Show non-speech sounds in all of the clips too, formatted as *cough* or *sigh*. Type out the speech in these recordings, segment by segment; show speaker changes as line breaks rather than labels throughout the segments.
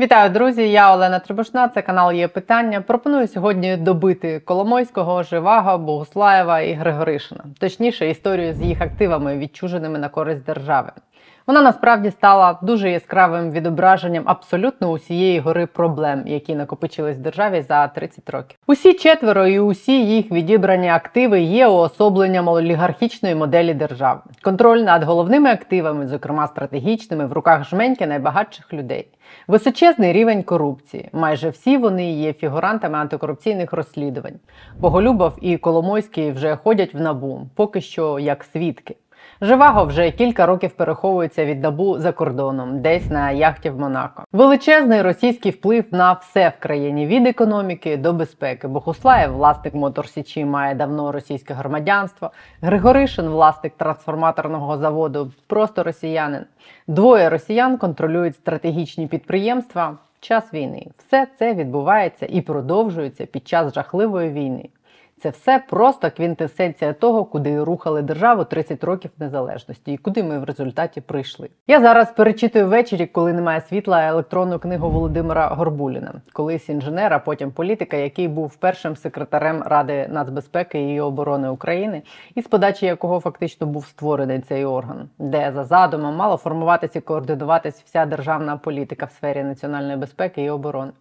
Вітаю, друзі! Я Олена Трибушна. Це канал є питання. Пропоную сьогодні добити Коломойського, Живаго, Богуслаєва і Григоришина. Точніше, історію з їх активами, відчуженими на користь держави. Вона насправді стала дуже яскравим відображенням абсолютно усієї гори проблем, які накопичились в державі за 30 років. Усі четверо і усі їх відібрані активи є уособленням олігархічної моделі держави. Контроль над головними активами, зокрема стратегічними, в руках жменьки найбагатших людей. Височезний рівень корупції. Майже всі вони є фігурантами антикорупційних розслідувань. Боголюбов і Коломойський вже ходять в набу, поки що як свідки. Живаго вже кілька років переховується від набу за кордоном, десь на яхті в Монако. Величезний російський вплив на все в країні від економіки до безпеки. Богуслаєв, власник Моторсічі, має давно російське громадянство. Григоришин, власник трансформаторного заводу, просто росіянин. Двоє росіян контролюють стратегічні підприємства. Час війни все це відбувається і продовжується під час жахливої війни. Це все просто квінтесенція того, куди рухали державу 30 років незалежності і куди ми в результаті прийшли. Я зараз перечитую ввечері, коли немає світла, електронну книгу Володимира Горбуліна, колись інженер, а потім політика, який був першим секретарем Ради нацбезпеки і оборони України, і з подачі якого фактично був створений цей орган, де за задумом мало формуватися і координуватись вся державна політика в сфері національної безпеки і оборони.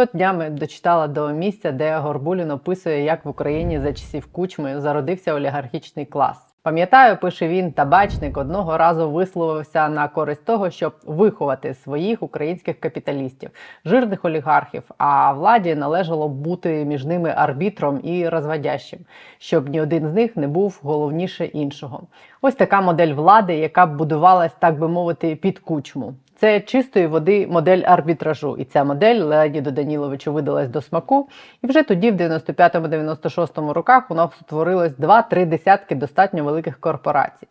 От днями дочитала до місця, де Горбулін описує, як в Україні за часів кучми зародився олігархічний клас. Пам'ятаю, пише він, табачник одного разу висловився на користь того, щоб виховати своїх українських капіталістів, жирних олігархів. А владі належало бути між ними арбітром і розводящим, щоб ні один з них не був головніше іншого. Ось така модель влади, яка б будувалась, так би мовити, під кучму. Це чистої води модель арбітражу, і ця модель Леоніду Даніловичу видалась до смаку. І вже тоді, в 95-96 роках, у нас утворилось два-три десятки достатньо великих корпорацій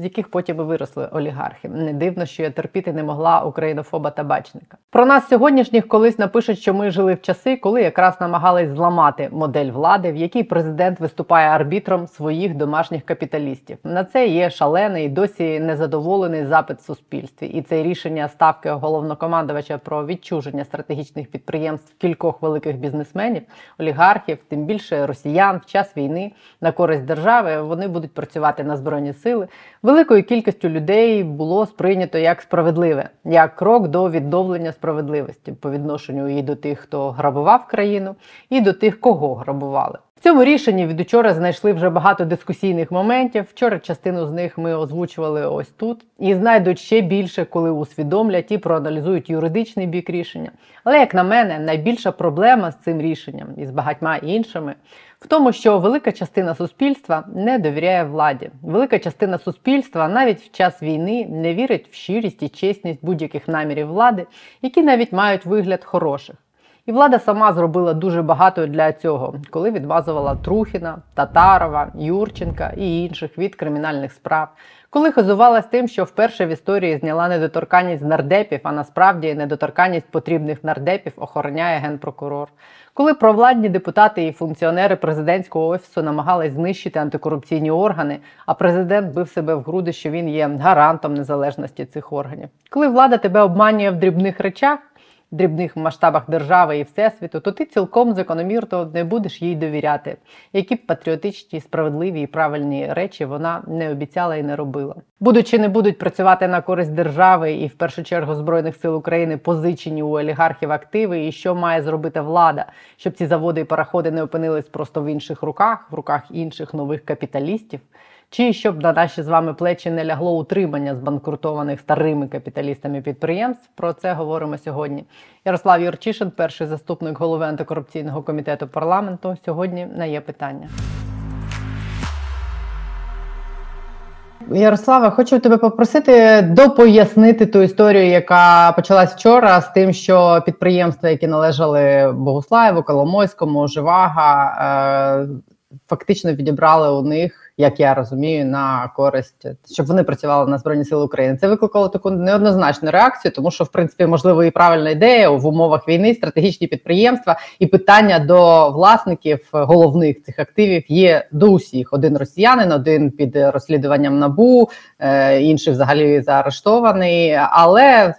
з яких потім і виросли олігархи. Не дивно, що я терпіти не могла українофоба табачника. Про нас сьогоднішніх колись напишуть, що ми жили в часи, коли якраз намагались зламати модель влади, в якій президент виступає арбітром своїх домашніх капіталістів. На це є шалений, досі незадоволений запит в суспільстві. І це рішення ставки головнокомандувача про відчуження стратегічних підприємств кількох великих бізнесменів, олігархів, тим більше росіян в час війни на користь держави. Вони будуть працювати на збройні сили великою кількістю людей було сприйнято як справедливе, як крок до відновлення справедливості по відношенню і до тих, хто грабував країну, і до тих, кого грабували. В цьому рішенні від учора знайшли вже багато дискусійних моментів. Вчора частину з них ми озвучували ось тут і знайдуть ще більше, коли усвідомлять і проаналізують юридичний бік рішення. Але, як на мене, найбільша проблема з цим рішенням і з багатьма іншими в тому, що велика частина суспільства не довіряє владі. Велика частина суспільства навіть в час війни не вірить в щирість і чесність будь-яких намірів влади, які навіть мають вигляд хороших. І влада сама зробила дуже багато для цього, коли відмазувала Трухіна, Татарова, Юрченка і інших від кримінальних справ, коли хизувалась тим, що вперше в історії зняла недоторканність нардепів, а насправді недоторканність потрібних нардепів охороняє генпрокурор. Коли провладні депутати і функціонери президентського офісу намагались знищити антикорупційні органи, а президент бив себе в груди, що він є гарантом незалежності цих органів. Коли влада тебе обманює в дрібних речах, дрібних масштабах держави і всесвіту, то ти цілком закономірно не будеш їй довіряти, які б патріотичні, справедливі і правильні речі вона не обіцяла і не робила. Будучи не будуть працювати на користь держави і в першу чергу збройних сил України позичені у олігархів активи, і що має зробити влада, щоб ці заводи і параходи не опинились просто в інших руках, в руках інших нових капіталістів чи щоб на наші з вами плечі не лягло утримання збанкрутованих старими капіталістами підприємств. Про це говоримо сьогодні. Ярослав Юрчишин, перший заступник голови антикорупційного комітету парламенту. Сьогодні на є питання. Ярослава, хочу тебе попросити допояснити ту історію, яка почалась вчора, з тим, що підприємства, які належали Богуслаєву, Коломойському, Живага, е, фактично відібрали у них як я розумію, на користь, щоб вони працювали на збройні сили України. Це викликало таку неоднозначну реакцію, тому що в принципі можливо і правильна ідея в умовах війни, стратегічні підприємства і питання до власників головних цих активів є до усіх: один росіянин, один під розслідуванням набу, е, інший взагалі заарештований, але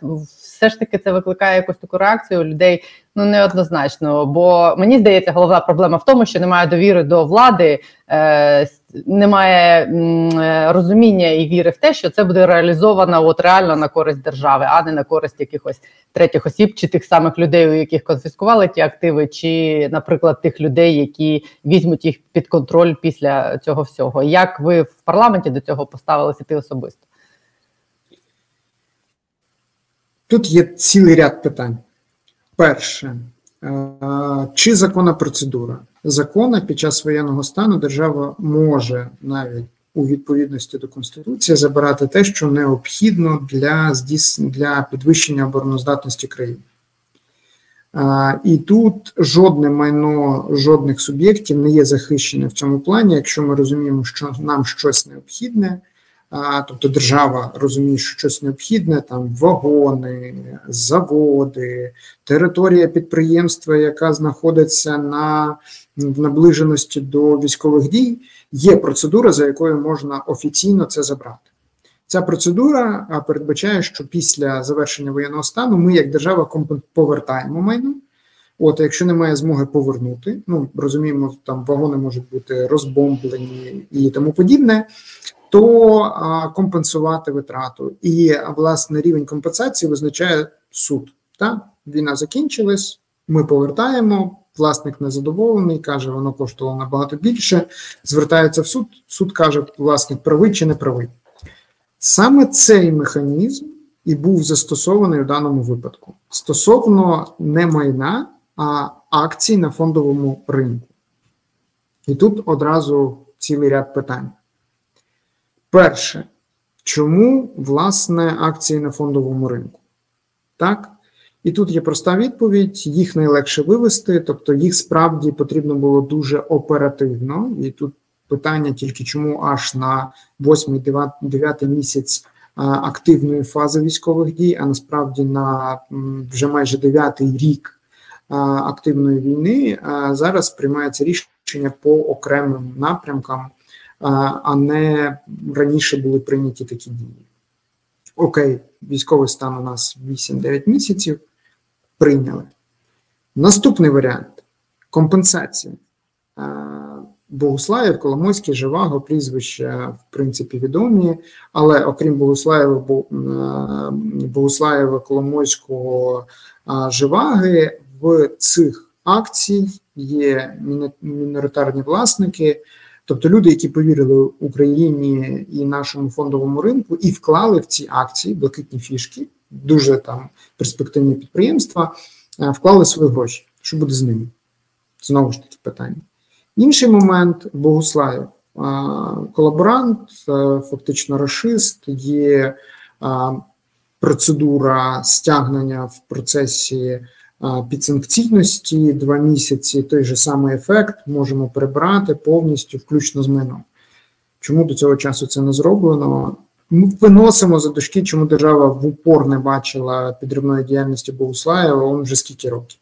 все ж таки це викликає якусь таку реакцію у людей ну неоднозначно. Бо мені здається, головна проблема в тому, що немає довіри до влади, е, немає м, розуміння і віри в те, що це буде реалізовано от реально на користь держави, а не на користь якихось третіх осіб чи тих самих людей, у яких конфіскували ті активи, чи, наприклад, тих людей, які візьмуть їх під контроль після цього всього. Як ви в парламенті до цього поставилися ти особисто?
Тут є цілий ряд питань. Перше, чи законна процедура? Закона під час воєнного стану держава може навіть у відповідності до Конституції забирати те, що необхідно для для підвищення обороноздатності країни. І тут жодне майно жодних суб'єктів не є захищене в цьому плані, якщо ми розуміємо, що нам щось необхідне тобто держава розуміє, що щось необхідне, там вагони, заводи, територія підприємства, яка знаходиться на в наближеності до військових дій, є процедура, за якою можна офіційно це забрати. Ця процедура передбачає, що після завершення воєнного стану ми, як держава, повертаємо майно. От, якщо немає змоги повернути, ну розуміємо, там вагони можуть бути розбомблені і тому подібне, то компенсувати витрату. І власне рівень компенсації визначає суд. Так? Війна закінчилась, ми повертаємо. Власник незадоволений, каже, воно коштувало набагато більше. Звертається в суд. Суд каже, власник правий чи не правий. Саме цей механізм і був застосований у даному випадку стосовно не майна, а акцій на фондовому ринку. І тут одразу цілий ряд питань. Перше, чому власне акції на фондовому ринку? Так? І тут є проста відповідь: їх найлегше вивести, тобто їх справді потрібно було дуже оперативно. І тут питання тільки чому аж на 8-9 місяць активної фази військових дій, а насправді на вже майже 9 рік активної війни зараз приймається рішення по окремим напрямкам а не раніше були прийняті такі дії. Окей, військовий стан у нас 8-9 місяців. Прийняли. Наступний варіант компенсація. Богуслаєв, Коломойський, Живаго, прізвища, в принципі, відомі, але окрім Богуслаєва, Богуслаєва, Коломойського, Живаги, в цих акцій є міноритарні власники. Тобто люди, які повірили Україні і нашому фондовому ринку, і вклали в ці акції блакитні фішки, дуже там перспективні підприємства, е, вклали свої гроші. Що буде з ними? Знову ж таки питання. Інший момент Богуслаєв. Колаборант, е, фактично расист, є процедура стягнення в процесі підсанкційності два місяці той же самий ефект можемо прибрати повністю, включно з майном. Чому до цього часу це не зроблено? Ми виносимо за дошки, чому держава в упор не бачила підривної діяльності Богуслаєва, он вже скільки років.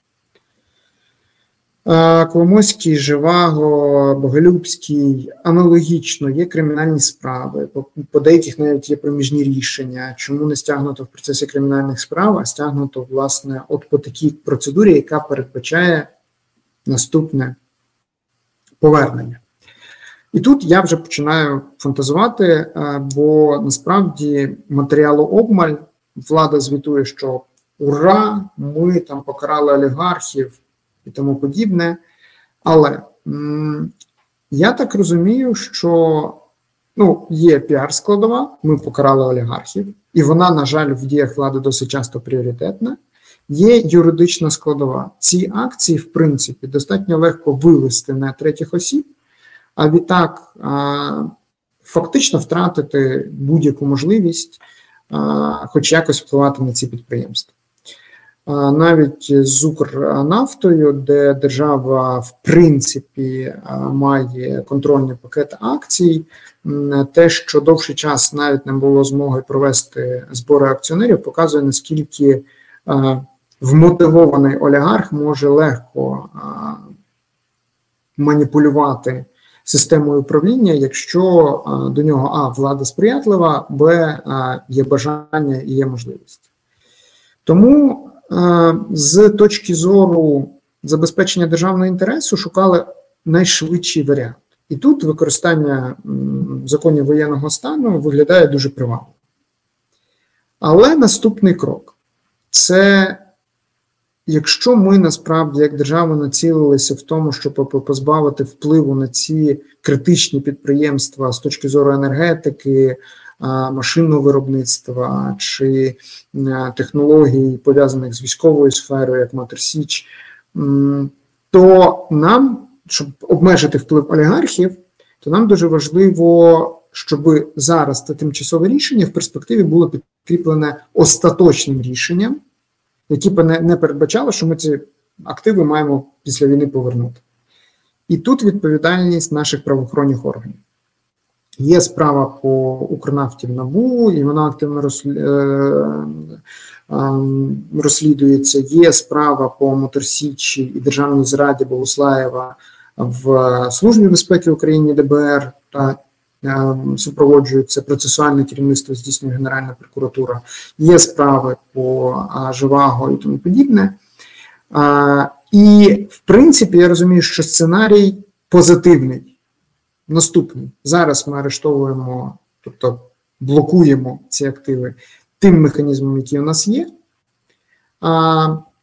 Коломойський, Живаго, Боголюбський, аналогічно є кримінальні справи, по деяких навіть є проміжні рішення, чому не стягнуто в процесі кримінальних справ, а стягнуто, власне, от по такій процедурі, яка передбачає наступне повернення. І тут я вже починаю фантазувати, бо насправді матеріалу обмаль влада звітує, що ура, ми там покарали олігархів і тому подібне. Але я так розумію, що ну, є піар-складова, ми покарали олігархів, і вона, на жаль, в діях влади досить часто пріоритетна. Є юридична складова. Ці акції, в принципі, достатньо легко вивести на третіх осіб, а відтак фактично втратити будь-яку можливість, хоч якось впливати на ці підприємства. Навіть з Укрнафтою, де держава в принципі має контрольний пакет акцій, те, що довший час навіть не було змоги провести збори акціонерів, показує наскільки вмотивований олігарх може легко маніпулювати системою управління, якщо до нього а влада сприятлива, б є бажання і є можливість. Тому з точки зору забезпечення державного інтересу шукали найшвидший варіант. І тут використання законів воєнного стану виглядає дуже привабливо. Але наступний крок це якщо ми насправді як держава націлилися в тому, щоб позбавити впливу на ці критичні підприємства з точки зору енергетики, машинного виробництва чи технологій, пов'язаних з військовою сферою, як Матер Січ, то нам, щоб обмежити вплив олігархів, то нам дуже важливо, щоб зараз це тимчасове рішення в перспективі було підкріплене остаточним рішенням, яке б не, не передбачало, що ми ці активи маємо після війни повернути. І тут відповідальність наших правоохоронних органів. Є справа по Укрнафті в НАБУ, і вона активно е, ем, розслідується. Є справа по Моторсічі і Державній зраді Богуслаєва в Службі безпеки України ДБР та ем, супроводжується процесуальне керівництво здійснює Генеральна прокуратура. Є справи по а, Живаго і тому подібне. І в принципі, я розумію, що сценарій позитивний. Наступний. Зараз ми арештовуємо, тобто блокуємо ці активи тим механізмом, який у нас є,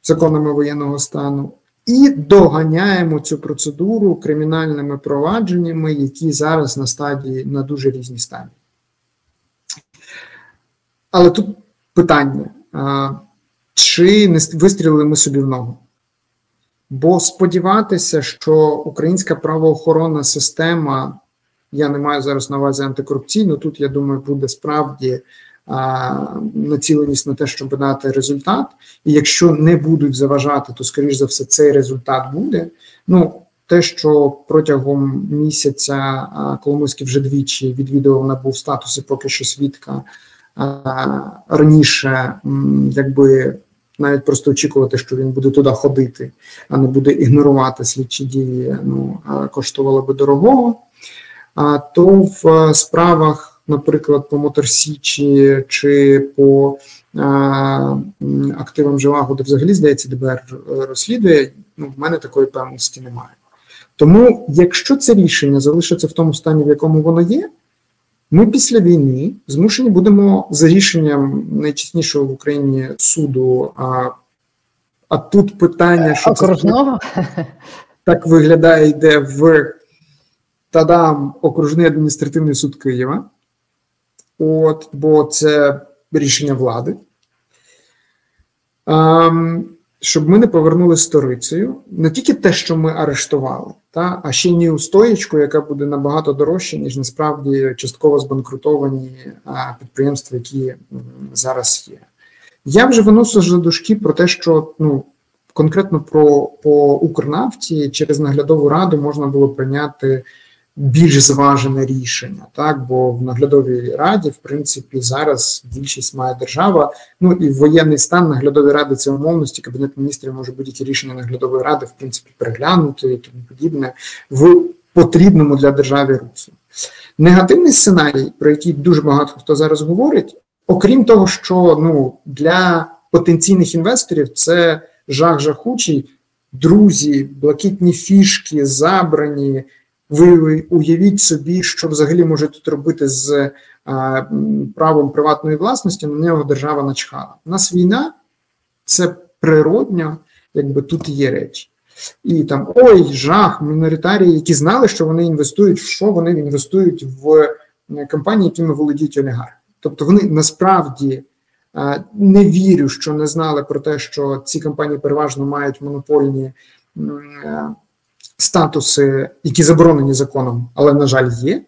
законами воєнного стану, і доганяємо цю процедуру кримінальними провадженнями, які зараз на стадії на дуже різній стадії. Але тут питання: чи не вистрілили ми собі в ногу? Бо сподіватися, що українська правоохоронна система, я не маю зараз на увазі антикорупційну, тут я думаю, буде справді націленість на те, щоб дати результат. І якщо не будуть заважати, то скоріш за все цей результат буде. Ну, те, що протягом місяця Коломойський вже двічі відвідував набув в поки що свідка раніше, якби навіть просто очікувати, що він буде туди ходити, а не буде ігнорувати слідчі дії, ну коштувало би дорогого. А то в справах, наприклад, по Моторсічі чи по а, активам Живаго, де взагалі здається, ДБР розслідує, ну в мене такої певності немає. Тому, якщо це рішення залишиться в тому стані, в якому воно є, ми після війни змушені будемо за рішенням найчеснішого в Україні суду. А, а тут питання, що це так виглядає, йде в Тадам окружний адміністративний суд Києва. От, бо це рішення влади. Ем, щоб ми не повернули сторицею не тільки те, що ми арештували, та, а ще й неустоєчку, яка буде набагато дорожча, ніж насправді частково збанкрутовані а, підприємства, які зараз є. Я вже виносив за дужки про те, що ну, конкретно про по Укрнафті через наглядову раду можна було прийняти більш зважене рішення, так бо в наглядовій раді, в принципі, зараз більшість має держава. Ну і воєнний стан наглядові ради це умовності. Кабінет міністрів може будь-які рішення наглядової ради, в принципі, переглянути і тому подібне в потрібному для держави руслі. Негативний сценарій, про який дуже багато хто зараз говорить, окрім того, що ну для потенційних інвесторів це жах жахучий, друзі, блакитні фішки, забрані. Ви уявіть собі, що взагалі може тут робити з а, правом приватної власності, на нього держава начхала. У нас війна це природньо, якби тут є речі. І там ой, жах, міноритарії, які знали, що вони інвестують в що вони інвестують в компанії, якими володіють олігархи. Тобто вони насправді а, не вірю, що не знали про те, що ці компанії переважно мають монопольні. Статуси, які заборонені законом, але, на жаль, є.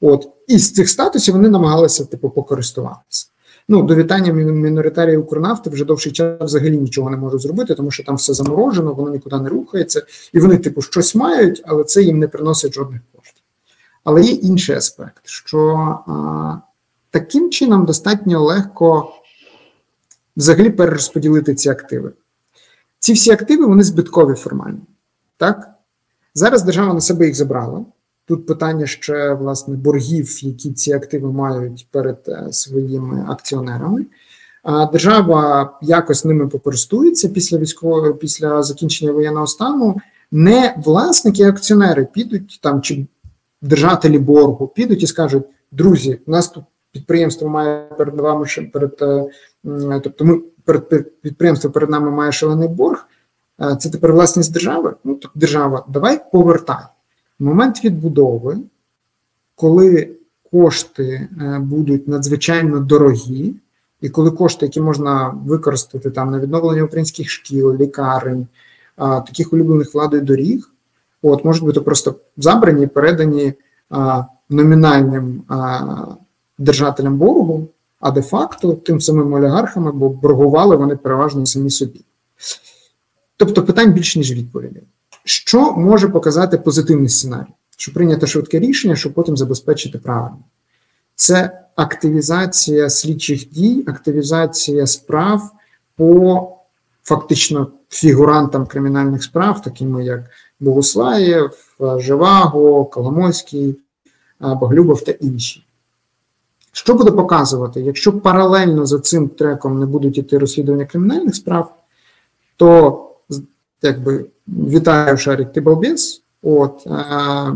От, і з цих статусів вони намагалися типу покористуватися. Ну, до вітання міноритарії Укрнафти вже довший час взагалі нічого не можуть зробити, тому що там все заморожено, воно нікуди не рухається, і вони, типу, щось мають, але це їм не приносить жодних коштів. Але є інший аспект, що а, таким чином достатньо легко взагалі перерозподілити ці активи. Ці всі активи вони збиткові формально. Так? Зараз держава на себе їх забрала. Тут питання ще власне боргів, які ці активи мають перед своїми акціонерами. а держава якось ними покористується після військового після закінчення воєнного стану. Не власники, а акціонери підуть там чи держателі боргу, підуть і скажуть: друзі, у нас тут підприємство має перед вами перед, е, тобто ми перед підприємство перед нами має шалений борг. Це тепер власність держави. Ну так держава, давай повертай. Момент відбудови, коли кошти е, будуть надзвичайно дорогі, і коли кошти, які можна використати там на відновлення українських шкіл, лікарень, таких улюблених владою доріг, от можуть бути просто забрані, передані номінальним держателям боргу, а де-факто тим самим олігархам, бо боргували вони переважно самі собі. Тобто питань більше, ніж відповідей. Що може показати позитивний сценарій? Що прийнято швидке рішення, щоб потім забезпечити правильно? Це активізація слідчих дій, активізація справ по фактично фігурантам кримінальних справ, такими як Богуслаєв, Живаго, Коломойський, Баглюбов та інші. Що буде показувати, якщо паралельно за цим треком не будуть іти розслідування кримінальних справ, то якби вітаю Шарік, ти балбес, От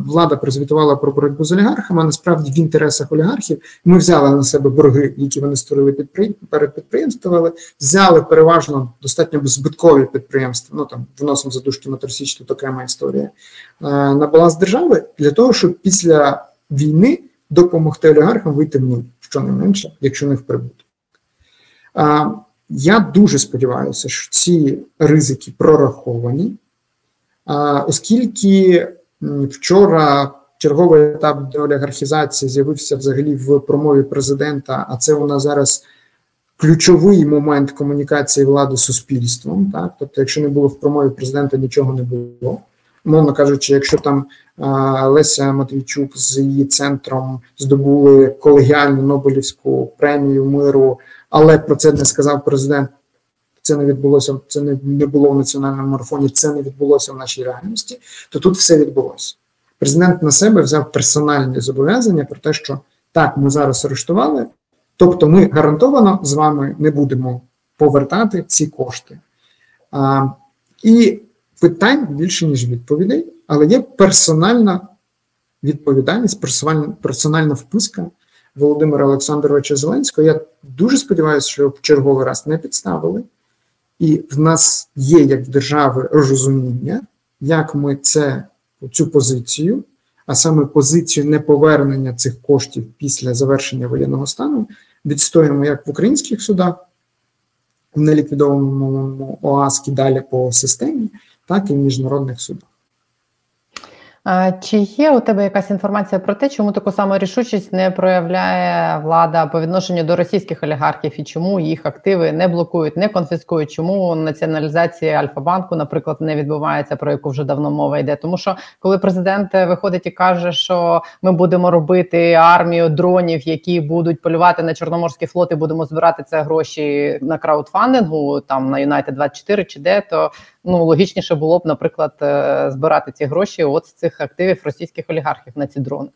влада прозвітувала про боротьбу з олігархами. а Насправді в інтересах олігархів ми взяли на себе борги, які вони створили перед підприємствами, взяли переважно достатньо збиткові підприємства. Ну там вносом задушки Моторсіч, тут окрема історія на баланс держави для того, щоб після війни допомогти олігархам вийти в нуль, що не менше, якщо не в прибуток. Я дуже сподіваюся, що ці ризики прораховані оскільки вчора черговий етап деолігархізації з'явився взагалі в промові президента, а це у нас зараз ключовий момент комунікації влади з суспільством. Так, тобто, якщо не було в промові президента, нічого не було. Мовно кажучи, якщо там а, Леся Матвійчук з її центром здобули колегіальну Нобелівську премію миру, але про це не сказав президент це не відбулося, це не, не було в національному марафоні, це не відбулося в нашій реальності, то тут все відбулося. Президент на себе взяв персональні зобов'язання про те, що так, ми зараз арештували, тобто ми гарантовано з вами не будемо повертати ці кошти. А, І питань більше, ніж відповідей, але є персональна відповідальність, персональна, персональна вписка Володимира Олександровича Зеленського. Я дуже сподіваюся, що в черговий раз не підставили. І в нас є як в держави розуміння, як ми це цю позицію, а саме позицію неповернення цих коштів після завершення воєнного стану, відстоїмо як в українських судах, в неліквідованому ОАСКі далі по системі, так і в міжнародних судах.
Чи є у тебе якась інформація про те, чому таку саму рішучість не проявляє влада по відношенню до російських олігархів і чому їх активи не блокують, не конфіскують? Чому націоналізація Альфа-банку, наприклад, не відбувається, про яку вже давно мова йде? Тому що коли президент виходить і каже, що ми будемо робити армію дронів, які будуть полювати на чорноморський флот, і будемо збирати це гроші на краудфандингу, там на United 24 чи де, то ну логічніше було б, наприклад, е, збирати ці гроші от з цих активів російських олігархів на ці дрони.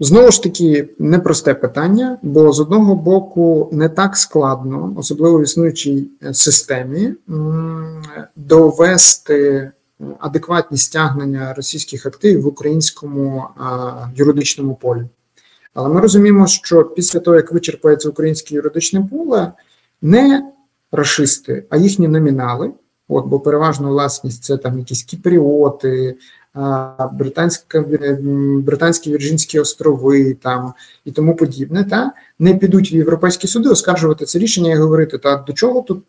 Знову ж таки, непросте питання, бо з одного боку не так складно, особливо в існуючій е, системі, довести адекватні стягнення російських активів в українському юридичному полі. Але ми розуміємо, що після того, як вичерпається українське юридичне поле, не рашисти, а їхні номінали. От, бо переважна власність це там якісь кіпріоти, британська британські Вірджинські острови там і тому подібне, та не підуть в європейські суди оскаржувати це рішення і говорити, та до чого тут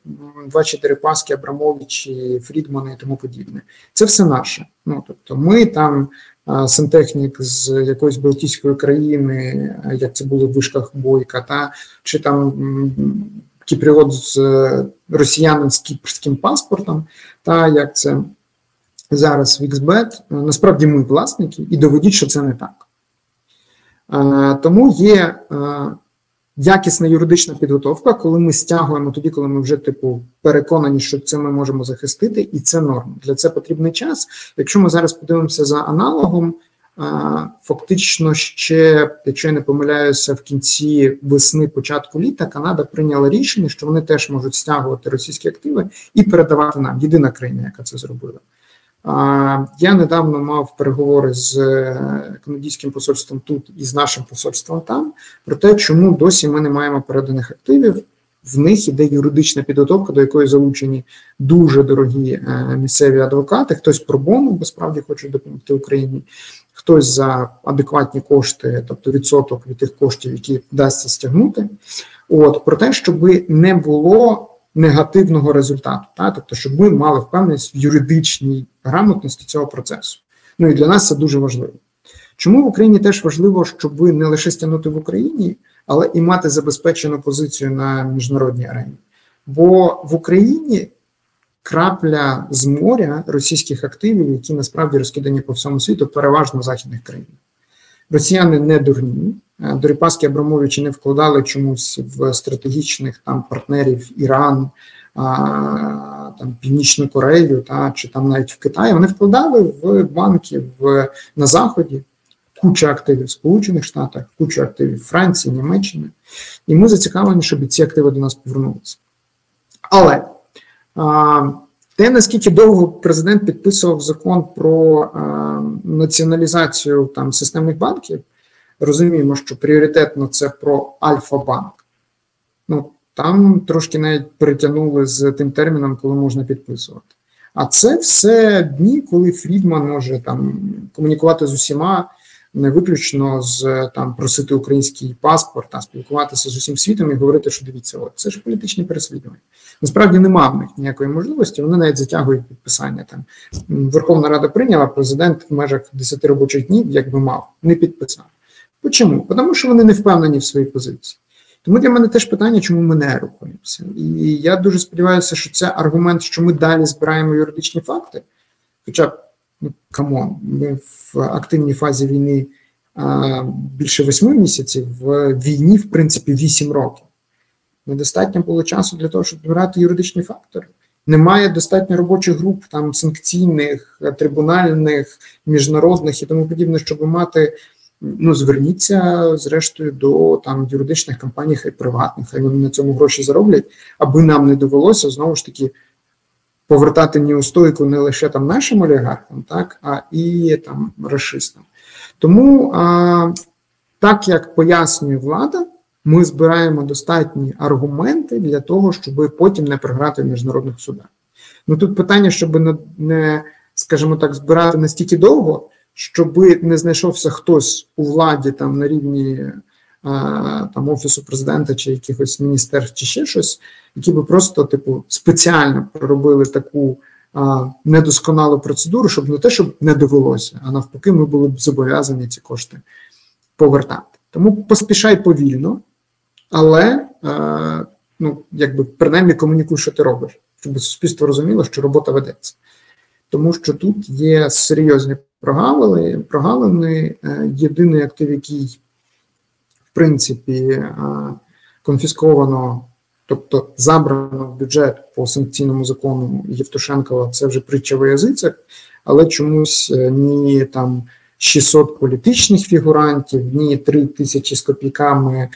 два Паски, Абрамовичі, Фрідмани і тому подібне. Це все наше. Ну тобто, ми там. Сантехнік з якоїсь Балтійської країни, як це було в вишках бойка, та чи там кіпріот з е, росіянин з кіпрським паспортом, та як це зараз в XBET, е, насправді ми власники, і доведіть, що це не так. Е, тому є якісна юридична підготовка, коли ми стягуємо тоді, коли ми вже типу переконані, що це ми можемо захистити, і це норма. Для це потрібний час. Якщо ми зараз подивимося за аналогом, Фактично, ще, якщо я не помиляюся, в кінці весни, початку літа Канада прийняла рішення, що вони теж можуть стягувати російські активи і передавати нам. Єдина країна, яка це зробила. Я недавно мав переговори з е, канадським посольством тут і з нашим посольством там про те, чому досі ми не маємо переданих активів. В них іде юридична підготовка, до якої залучені дуже дорогі е, місцеві адвокати. Хтось про бону, бо справді хоче допомогти Україні, хтось за адекватні кошти, тобто відсоток від тих коштів, які вдасться стягнути. От про те, щоб не було негативного результату, та тобто, щоб ми мали впевненість в юридичній грамотності цього процесу. Ну і для нас це дуже важливо. Чому в Україні теж важливо, щоб ви не лише стягнути в Україні, але і мати забезпечену позицію на міжнародній арені? Бо в Україні крапля з моря російських активів, які насправді розкидані по всьому світу, переважно в західних країнах. Росіяни не дурні. Е, Доріпаски Абрамовичі не вкладали чомусь в стратегічних там партнерів Іран, а, там Північну Корею та чи там навіть в Китаї. Вони вкладали в банки в на Заході. Куча активів в Сполучених Штатах, куча активів Франції, Німеччини, і ми зацікавлені, щоб ці активи до нас повернулися. Але те, наскільки довго президент підписував закон про націоналізацію там системних банків, розуміємо, що пріоритетно це про Альфа-банк. Ну, там трошки навіть перетягнули з тим терміном, коли можна підписувати. А це все дні, коли Фрідман може там комунікувати з усіма, не виключно з там просити український паспорт, а спілкуватися з усім світом і говорити, що дивіться, от це ж політичні переслідування. Насправді немає в них ніякої можливості. Вони навіть затягують підписання. Там Верховна Рада прийняла президент в межах 10 робочих днів, як би мав, не підписав. Чому? Тому що вони не впевнені в своїй позиції. Тому для мене теж питання, чому ми не рухаємося. І я дуже сподіваюся, що це аргумент, що ми далі збираємо юридичні факти. Хоча, ну come on, ми в активній фазі війни а, більше восьми місяців, в війні, в принципі, вісім років. Недостатньо було часу для того, щоб збирати юридичні фактори. Немає достатньо робочих груп, там санкційних, трибунальних, міжнародних і тому подібне, щоб мати ну зверніться зрештою до там юридичних компаній, хай приватних, хай вони на цьому гроші зароблять, аби нам не довелося знову ж таки повертати неустойку не лише там нашим олігархам, так а і там расистам. Тому а, так як пояснює влада, ми збираємо достатні аргументи для того, щоб потім не програти в міжнародних судах. Ну тут питання, щоб не, скажімо так, збирати настільки довго щоб не знайшовся хтось у владі там на рівні там офісу президента чи якихось міністерств, чи ще щось, які би просто типу спеціально проробили таку а, недосконалу процедуру, щоб не те, щоб не довелося, а навпаки, ми були б зобов'язані ці кошти повертати. Тому поспішай повільно, але а, ну якби принаймні комунікуй, що ти робиш, щоб суспільство розуміло, що робота ведеться тому що тут є серйозні прогалини. прогалини. Е, єдиний актив, який, в принципі, е, конфісковано, тобто забрано в бюджет по санкційному закону Євтушенкова, це вже притча в язицях, але чомусь е, ні там 600 політичних фігурантів, ні 3 тисячі з копійками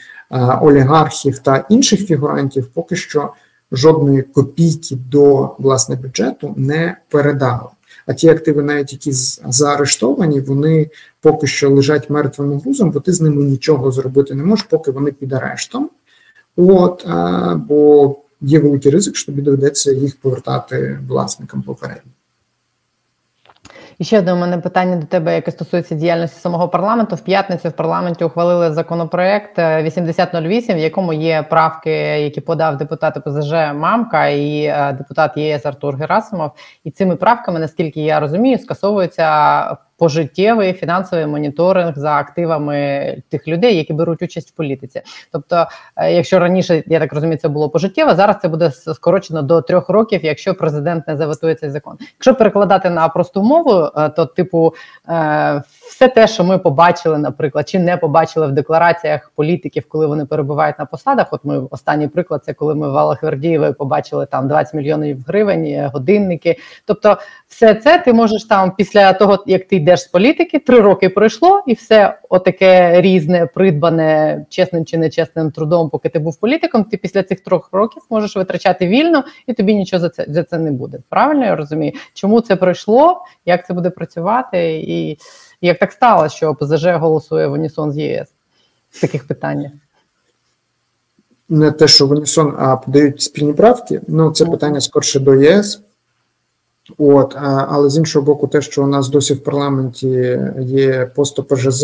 олігархів та інших фігурантів поки що жодної копійки до власне бюджету не передали. А ті активи, навіть які заарештовані, вони поки що лежать мертвим грузом, бо ти з ними нічого зробити не можеш, поки вони під арештом. От, а, бо є великий ризик, що тобі доведеться їх повертати власникам попередньо.
І ще одне у мене питання до тебе, яке стосується діяльності самого парламенту. В п'ятницю в парламенті ухвалили законопроект 8008, в якому є правки, які подав депутат ПЗЖ Мамка і е, депутат ЄС Артур Герасимов. І цими правками, наскільки я розумію, скасовується пожиттєвий фінансовий моніторинг за активами тих людей, які беруть участь в політиці. Тобто, е, якщо раніше я так розумію, це було пожиттєво, зараз це буде скорочено до трьох років, якщо президент не заветує цей закон. Якщо перекладати на просту мову, е, то типу е, все те, що ми побачили, наприклад, чи не побачили в деклараціях політиків, коли вони перебувають на посадах. От ми останній приклад, це коли ми в Алахвердієві побачили там 20 мільйонів гривень, годинники. Тобто, все це ти можеш там після того, як ти йдеш йдеш з політики, три роки пройшло, і все отаке різне, придбане чесним чи нечесним трудом, поки ти був політиком. Ти після цих трьох років можеш витрачати вільно, і тобі нічого за це за це не буде. Правильно я розумію? Чому це пройшло? Як це буде працювати? І як так сталося, що ОПЗЖ голосує в унісон з ЄС в таких питаннях?
Не те, що в унісон, а подають спільні правки. Ну, це питання скорше до ЄС. От, але з іншого боку, те, що у нас досі в парламенті є пост ОПЖЗ,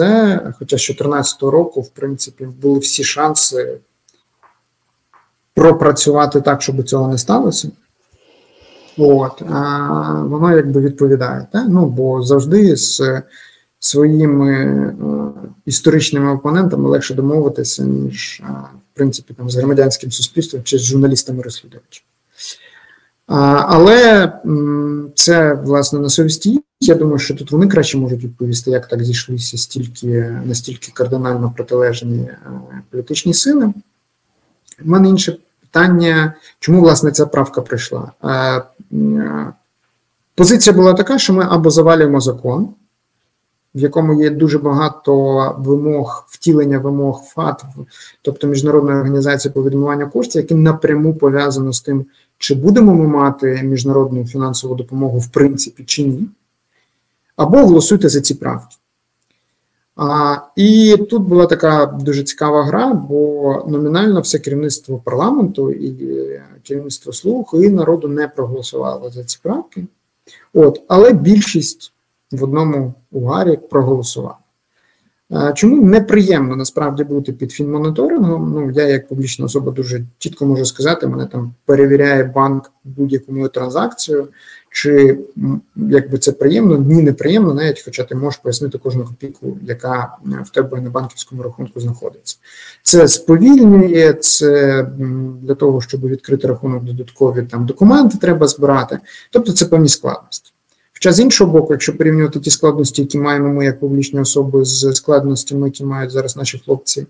хоча з 2014 року, в принципі, були всі шанси пропрацювати так, щоб цього не сталося. От, а воно якби відповідає. Так? Ну, бо завжди з своїми е, історичними опонентами легше домовитися, ніж, в принципі, там, з громадянським суспільством чи з журналістами-розслідувачами. Але це власне на совісті. Я думаю, що тут вони краще можуть відповісти, як так зійшлися стільки настільки кардинально протилежні е, політичні сили. У мене інше питання, чому власне ця правка прийшла? Позиція була така, що ми або завалюємо закон, в якому є дуже багато вимог, втілення вимог ФАТ, тобто Міжнародної організації по відмиванню коштів, яке напряму пов'язано з тим, чи будемо ми мати міжнародну фінансову допомогу в принципі чи ні, або голосуйте за ці правки. А, І тут була така дуже цікава гра, бо номінально все керівництво парламенту і керівництво слуху і народу не проголосувало за ці правки. От, Але більшість в одному угарі проголосувала. Чому неприємно насправді бути під фінмоніторингом? Ну, я, як публічна особа, дуже чітко можу сказати, мене там перевіряє банк будь-яку мою транзакцію, чи якби це приємно, ні неприємно, навіть хоча ти можеш пояснити кожну копійку, яка в тебе на банківському рахунку знаходиться. Це сповільнює, це для того, щоб відкрити рахунок, додаткові там документи треба збирати. Тобто це певні складності. Хоча з іншого боку, якщо порівнювати ті складності, які маємо ми як публічні особи з складностями, які мають зараз наші хлопці,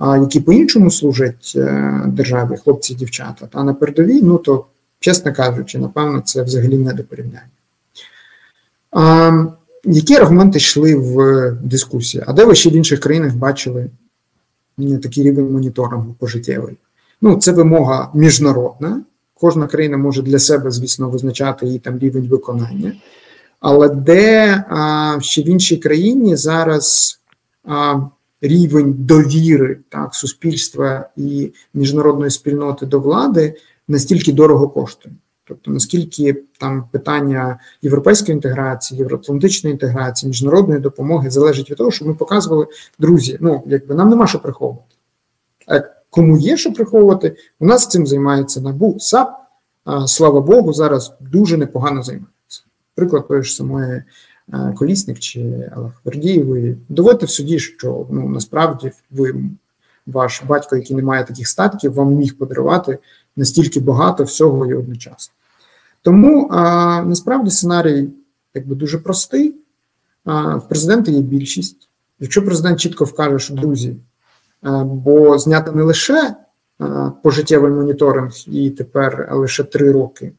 які по-іншому служать е, державі, хлопці і дівчата, та на передовій, ну то, чесно кажучи, напевно, це взагалі не до порівняння. А, Які аргументи йшли в дискусії? А де ви ще в інших країнах бачили такий рівень моніторингу пожиттєвий? Ну, це вимога міжнародна. Кожна країна може для себе, звісно, визначати її там рівень виконання. Але де ще в іншій країні зараз рівень довіри так, суспільства і міжнародної спільноти до влади настільки дорого коштує? Тобто наскільки там питання європейської інтеграції, євроатлантичної інтеграції, міжнародної допомоги залежить від того, щоб ми показували друзі, ну якби нам нема що приховувати. А кому є що приховувати, у нас цим займається НАБУ, САП, слава Богу, зараз дуже непогано займається. Приклад тої ж самої е, Колісник чи Вердієвої. Доводьте в суді, що ну насправді ви, ваш батько, який не має таких статків, вам міг подарувати настільки багато всього і одночасно. Тому а, насправді сценарій якби дуже простий. В президента є більшість. Якщо президент чітко вкаже, що друзі, бо зняти не лише а, пожиттєвий моніторинг і тепер лише три роки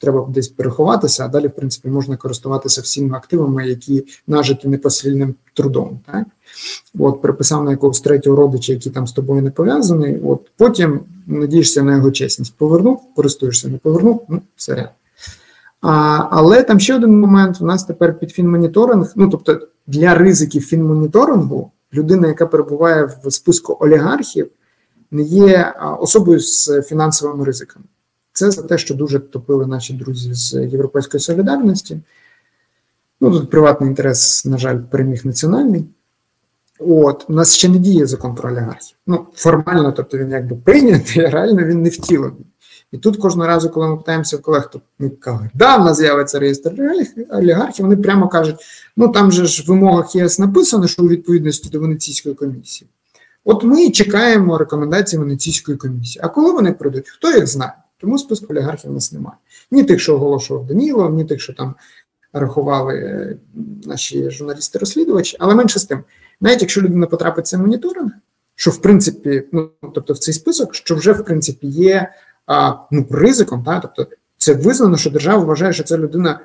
треба десь переховатися, а далі, в принципі, можна користуватися всіма активами, які нажиті непосильним трудом. Так? От, Приписав на якогось третього родича, який там з тобою не пов'язаний, от потім надієшся на його чесність. Повернув, користуєшся, не повернув, ну, все. А, Але там ще один момент: у нас тепер під фінмоніторинг, ну тобто для ризиків фінмоніторингу людина, яка перебуває в списку олігархів, не є особою з фінансовими ризиками. Це за те, що дуже топили наші друзі з Європейської солідарності. Ну, тут приватний інтерес, на жаль, переміг національний. От, у нас ще не діє закон про олігархів. Ну, формально, тобто він якби прийнятий, а реально він не втілений. І тут кожного разу, коли ми питаємося в колег, то ми кажуть, да, в нас з'явиться реєстр олігархів, вони прямо кажуть, ну там же ж в вимогах ЄС написано, що у відповідності до Венеційської комісії. От ми чекаємо рекомендацій Венеційської комісії. А коли вони прийдуть, хто їх знає? Тому списку олігархів у нас немає. Ні тих, що оголошував Даніло, ні тих, що там рахували е, наші журналісти-розслідувачі, але менше з тим, навіть якщо людина потрапить цей моніторинг, що в принципі, ну тобто в цей список, що вже в принципі є а, ну, ризиком, та, тобто це визнано, що держава вважає, що ця людина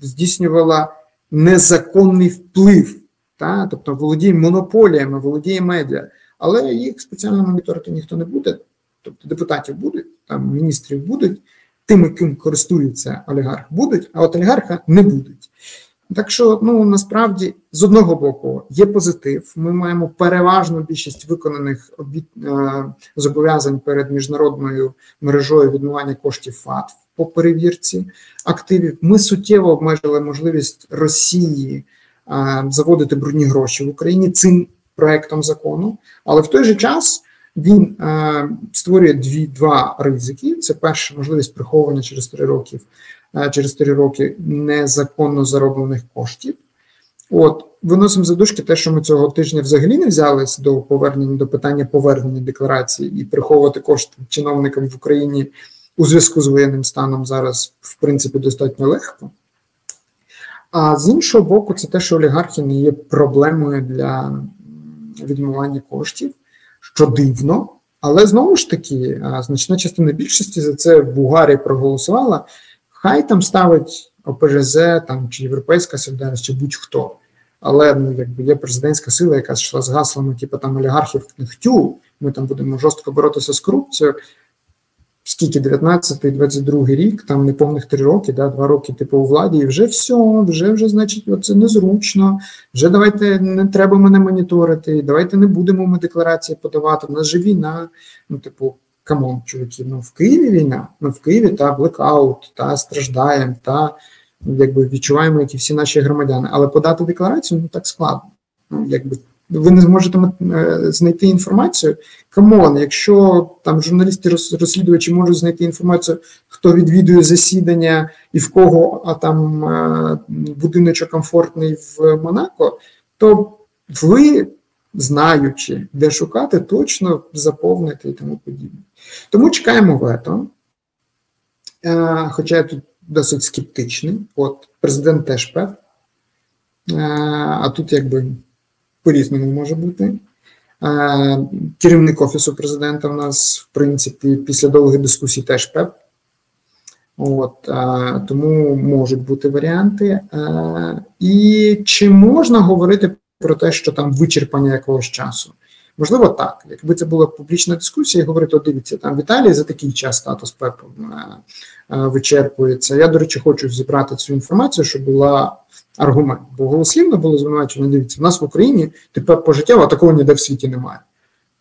здійснювала незаконний вплив, та? тобто володіє монополіями, володіє медіа, але їх спеціально моніторити ніхто не буде. Тобто депутатів будуть, там міністрів будуть, тими, ким користується олігарх, будуть, а от олігарха не будуть. Так що, ну насправді, з одного боку, є позитив. Ми маємо переважну більшість виконаних обід, е, зобов'язань перед міжнародною мережою відмивання коштів ФАТ по перевірці активів. Ми суттєво обмежили можливість Росії е, заводити брудні гроші в Україні цим проектом закону, але в той же час. Він е, створює дві два ризики. Це перша можливість приховування через три років, е, через три роки незаконно зароблених коштів. От виносимо за дужки те, що ми цього тижня взагалі не взялись до повернення до питання повернення декларації і приховувати кошти чиновникам в Україні у зв'язку з воєнним станом зараз, в принципі, достатньо легко. А з іншого боку, це те, що олігархи не є проблемою для відмивання коштів що дивно, але знову ж таки, значна частина більшості за це в Бугарії проголосувала. Хай там ставить ОПЖЗ там, чи Європейська солідарність, чи будь-хто. Але ну, якби є президентська сила, яка йшла з гаслами, типу там олігархів хтю, ми там будемо жорстко боротися з корупцією скільки 19-22 рік, там неповних три роки, да, два роки типу у владі, і вже все, вже вже значить, це незручно. Вже давайте не треба мене моніторити. Давайте не будемо ми декларації подавати. У нас же війна. Ну, типу, come on, чуваки, ну в Києві війна, ну в Києві та блекаут, та страждаємо, та якби відчуваємо, як і всі наші громадяни. Але подати декларацію ну так складно. Ну, якби ви не зможете е, знайти інформацію. Come on, якщо там журналісти розслідувачі можуть знайти інформацію, хто відвідує засідання і в кого а там е, будиночок комфортний в Монако, то ви, знаючи, де шукати, точно заповните і тому подібне. Тому чекаємо вето. Е, хоча я тут досить скептичний, от президент теж пев. А тут якби по-різному може бути. Керівник Офісу президента в нас, в принципі, після довгих дискусій теж ПЕП. От, е, Тому можуть бути варіанти. Е, і чи можна говорити про те, що там вичерпання якогось часу? Можливо, так. Якби це була публічна дискусія, і говорити, от дивіться, там в Італії за такий час статус ПЕП вичерпується. Я, до речі, хочу зібрати цю інформацію, щоб була аргумент. Бо голослівно було звинувачено, дивіться, в нас в Україні тепер пожиттєво, а такого ніде в світі немає.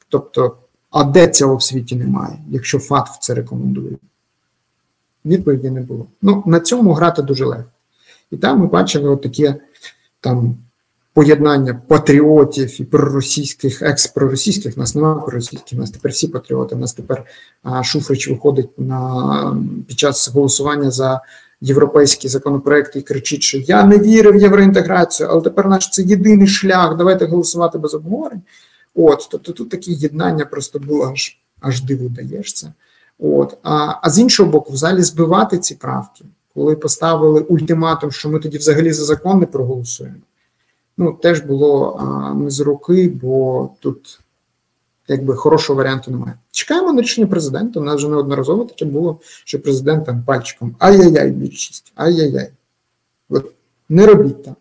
Тобто, а де цього в світі немає, якщо ФАТФ це рекомендує? Відповіді не було. Ну, на цьому грати дуже легко. І там ми бачили отаке там поєднання патріотів і проросійських, екс-проросійських, нас немає проросійських, нас тепер всі патріоти. Нас тепер а, Шуфрич виходить на під час голосування за європейський законопроект і кричить, що я не вірив в євроінтеграцію, але тепер наш це єдиний шлях. Давайте голосувати без обговорень. От, тобто тут таке єднання просто було аж аж диву даєшся. От, а, а з іншого боку, в залі збивати ці правки, коли поставили ультиматум, що ми тоді взагалі за закон не проголосуємо. Ну, теж було а, не з руки, бо тут якби хорошого варіанту немає. Чекаємо на рішення президента. У нас вже неодноразово таке було, що президент там пальчиком ай-яй-яй, більшість, ай-яй-яй. Не робіть так.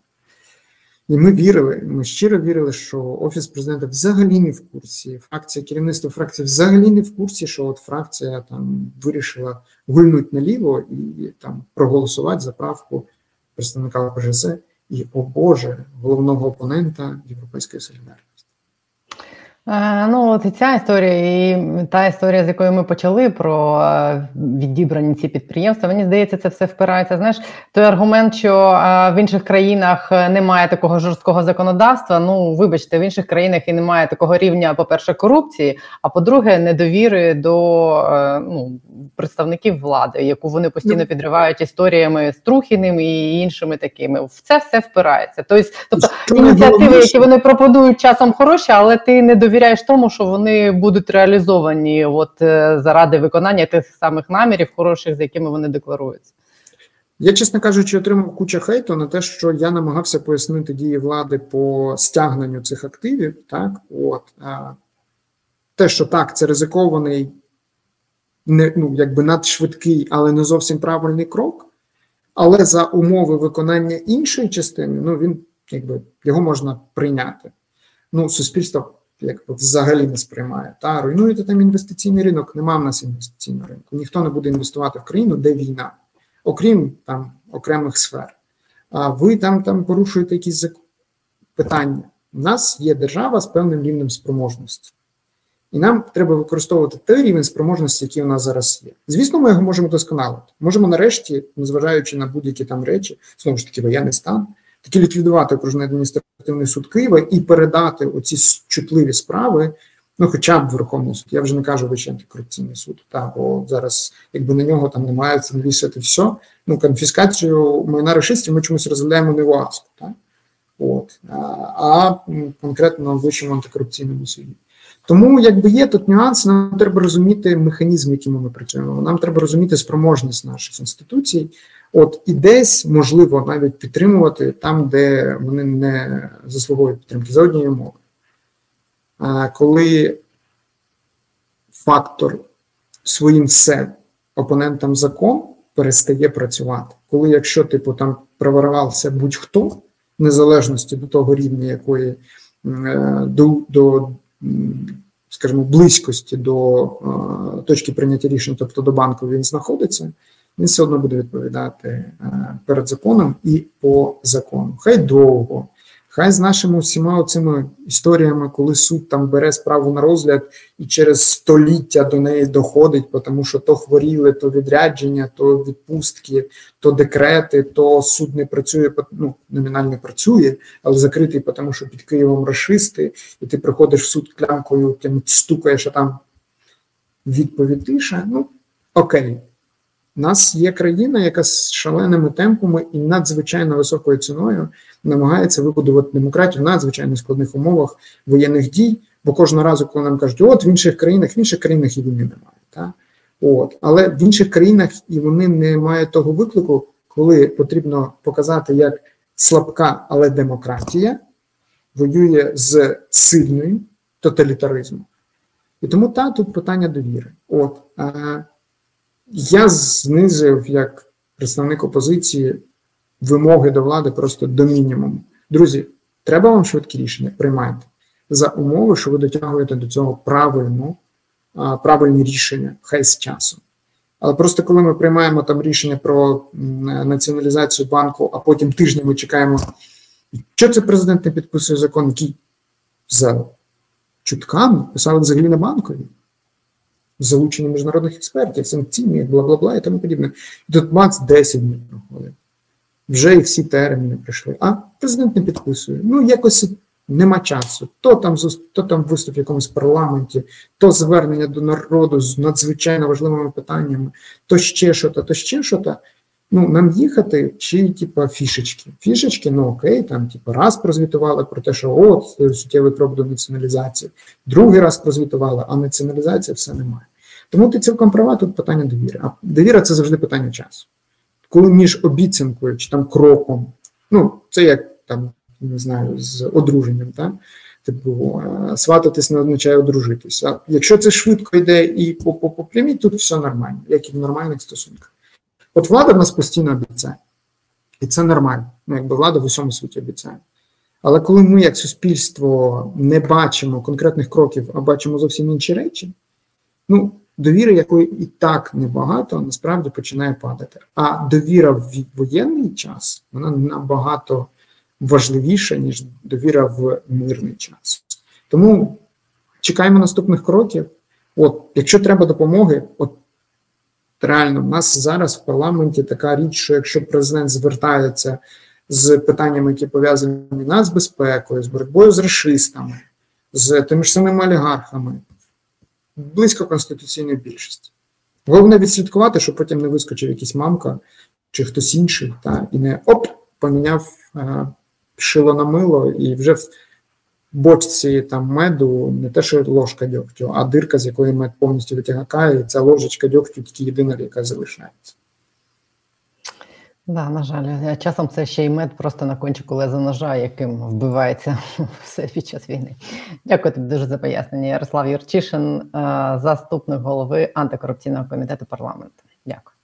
І ми вірили, ми щиро вірили, що офіс президента взагалі не в курсі. Фракція керівництва фракції взагалі не в курсі, що от фракція там вирішила гульнути наліво і там проголосувати за правку представника ОПЖС і, о Боже, головного опонента Європейської солідарності.
Е, ну, от і ця історія, і та історія, з якої ми почали про е, відібрані ці підприємства. Мені здається, це все впирається. Знаєш, той аргумент, що е, в інших країнах немає такого жорсткого законодавства. Ну, вибачте, в інших країнах і немає такого рівня, по-перше, корупції, а по-друге, недовіри до ну, представників влади, яку вони постійно ну. підривають історіями з Трухіним і іншими такими. В це все впирається. Тобто, тобто ініціативи, які вони пропонують часом хороші, але ти не довіряєш довіряєш тому, що вони будуть реалізовані от е, заради виконання тих самих намірів, хороших, з якими вони декларуються.
Я, чесно кажучи, отримав куча хейту на те, що я намагався пояснити дії влади по стягненню цих активів. Так, от те, що так, це ризикований, не ну якби надшвидкий, але не зовсім правильний крок. але за умови виконання іншої частини, ну він якби його можна прийняти. Ну, суспільство якби взагалі не сприймає. Та руйнуєте там інвестиційний ринок, нема в нас інвестиційного ринку. Ніхто не буде інвестувати в країну, де війна, окрім там окремих сфер. А ви там там порушуєте якісь зак- питання. У нас є держава з певним рівнем спроможності. І нам треба використовувати той рівень спроможності, який у нас зараз є. Звісно, ми його можемо досконалити. Можемо нарешті, незважаючи на будь-які там речі, знову ж таки, воєнний стан, таки ліквідувати окружний адміністративний суд Києва і передати оці чутливі справи, ну хоча б Верховний суд. Я вже не кажу Вищий антикорупційний суд. Та, бо зараз, якби на нього там немає це навісити все. Ну, конфіскацію майна рашистів ми чомусь розглядаємо не в так? От, а, а конкретно в Вищому антикорупційному суді. Тому, якби є тут нюанси, нам треба розуміти механізм, якими ми працюємо. Нам треба розуміти спроможність наших інституцій. От і десь можливо навіть підтримувати там, де вони не заслуговують підтримки за однією мовою. А коли фактор своїм все опонентам закон перестає працювати, коли якщо типу там проворувався будь-хто, в незалежності до того рівня, якої е, до, до скажімо, близькості до е, точки прийняття рішень, тобто до банку він знаходиться, він все одно буде відповідати е, перед законом і по закону. Хай довго, хай з нашими всіма цими історіями, коли суд там бере справу на розгляд і через століття до неї доходить, тому що то хворіли, то відрядження, то відпустки, то декрети, то суд не працює, ну номінально працює, але закритий, тому що під Києвом рашисти, і ти приходиш в суд клямкою, тим стукаєш, а там відповідь тиша. Ну окей. У нас є країна, яка з шаленими темпами і надзвичайно високою ціною намагається вибудувати демократію в надзвичайно складних умовах воєнних дій. Бо кожного разу, коли нам кажуть, от в інших країнах, в інших країнах і війни немає. Та? От. Але в інших країнах і вони не мають того виклику, коли потрібно показати, як слабка, але демократія воює з сильною тоталітаризмом. І тому та тут питання довіри. От. Я знизив як представник опозиції вимоги до влади просто до мінімуму. Друзі, треба вам швидкі рішення, приймайте за умови, що ви дотягуєте до цього правильно, правильні рішення, хай з часом. Але просто коли ми приймаємо там рішення про націоналізацію банку, а потім тижнями чекаємо, що це президент не підписує закон, який за чутками писали взагалі на банкові залучення міжнародних експертів, санкційні, бла бла бла і тому подібне. Тут Макс 10 днів проходить. Вже і всі терміни прийшли. А президент не підписує. Ну, якось нема часу. То там то там виступ в якомусь парламенті, то звернення до народу з надзвичайно важливими питаннями, то ще що-то, то ще що-то. Ну, нам їхати чи типа фішечки. Фішечки, ну окей, там типа раз прозвітували про те, що от суттєвий крок до націоналізації, другий раз прозвітували, а націоналізація все немає. Тому ти цілком права, тут питання довіри. А довіра це завжди питання часу. Коли між обіцянкою чи там кроком, ну це як там не знаю, з одруженням, так? Типу, е, свататись не означає одружитись. А якщо це швидко йде і по, по, по прямій, тут все нормально, як і в нормальних стосунках. От влада нас постійно обіцяє. І це нормально. Ну, якби влада в усьому світі обіцяє. Але коли ми, як суспільство, не бачимо конкретних кроків, а бачимо зовсім інші речі, ну, довіри, якої і так небагато, насправді починає падати. А довіра в воєнний час вона набагато важливіша, ніж довіра в мирний час. Тому чекаємо наступних кроків. От, якщо треба допомоги, от реально, в нас зараз в парламенті така річ, що якщо президент звертається з питаннями, які пов'язані з нацбезпекою, з боротьбою з расистами, з тими ж самими олігархами, близько конституційної більшості. Головне відслідкувати, щоб потім не вискочив якийсь мамка чи хтось інший, та, і не оп, поміняв е, шило на мило, і вже в бочці там меду не те, що ложка дьогтю, а дирка, з якої мед повністю витягає, і ця ложечка дьогтю тільки єдина, яка залишається.
Да, на жаль, часом це ще й мед просто на кончику леза ножа, яким вбивається *laughs* все під час війни. Дякую тобі дуже за пояснення. Ярослав Юрчишин, е, заступник голови антикорупційного комітету парламенту. Дякую.